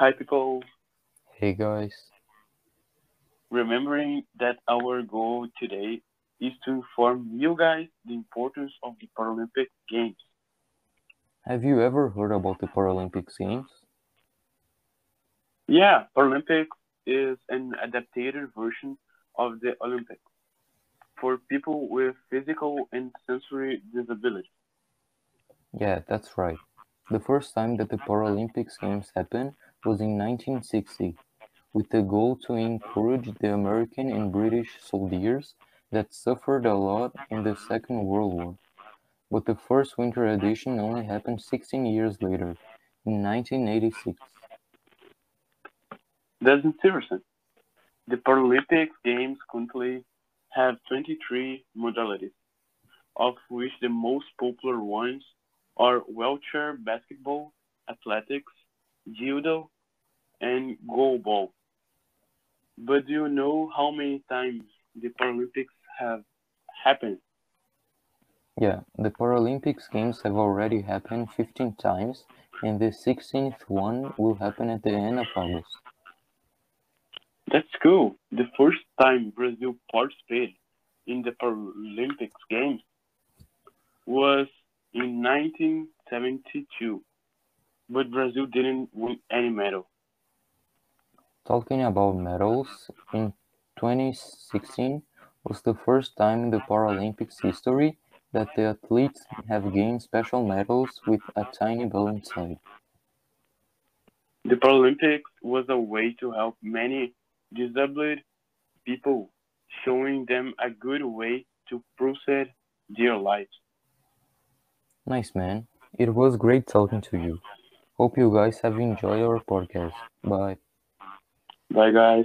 Hi, people. Hey guys, Remembering that our goal today is to inform you guys the importance of the Paralympic Games. have you ever heard about the Paralympic Games? Yeah, Paralympics is an adapted version of the Olympics for people with physical and sensory disabilities. Yeah, that's right. The first time that the Paralympics Games happened was in 1960, with the goal to encourage the American and British soldiers that suffered a lot in the Second World War. But the first winter edition only happened 16 years later, in 1986. That's interesting. The Paralympic Games currently have 23 modalities, of which the most popular ones are wheelchair basketball, athletics, judo, and goalball. But do you know how many times the Paralympics have happened? Yeah, the Paralympics Games have already happened 15 times, and the 16th one will happen at the end of August. That's cool. The first time Brazil participated in the Paralympics Games was in 1972, but Brazil didn't win any medal. Talking about medals, in 2016 was the first time in the Paralympics history that the athletes have gained special medals with a tiny ball inside. The Paralympics was a way to help many disabled people, showing them a good way to proceed their lives. Nice man. It was great talking to you. Hope you guys have enjoyed our podcast. Bye. Bye, guys.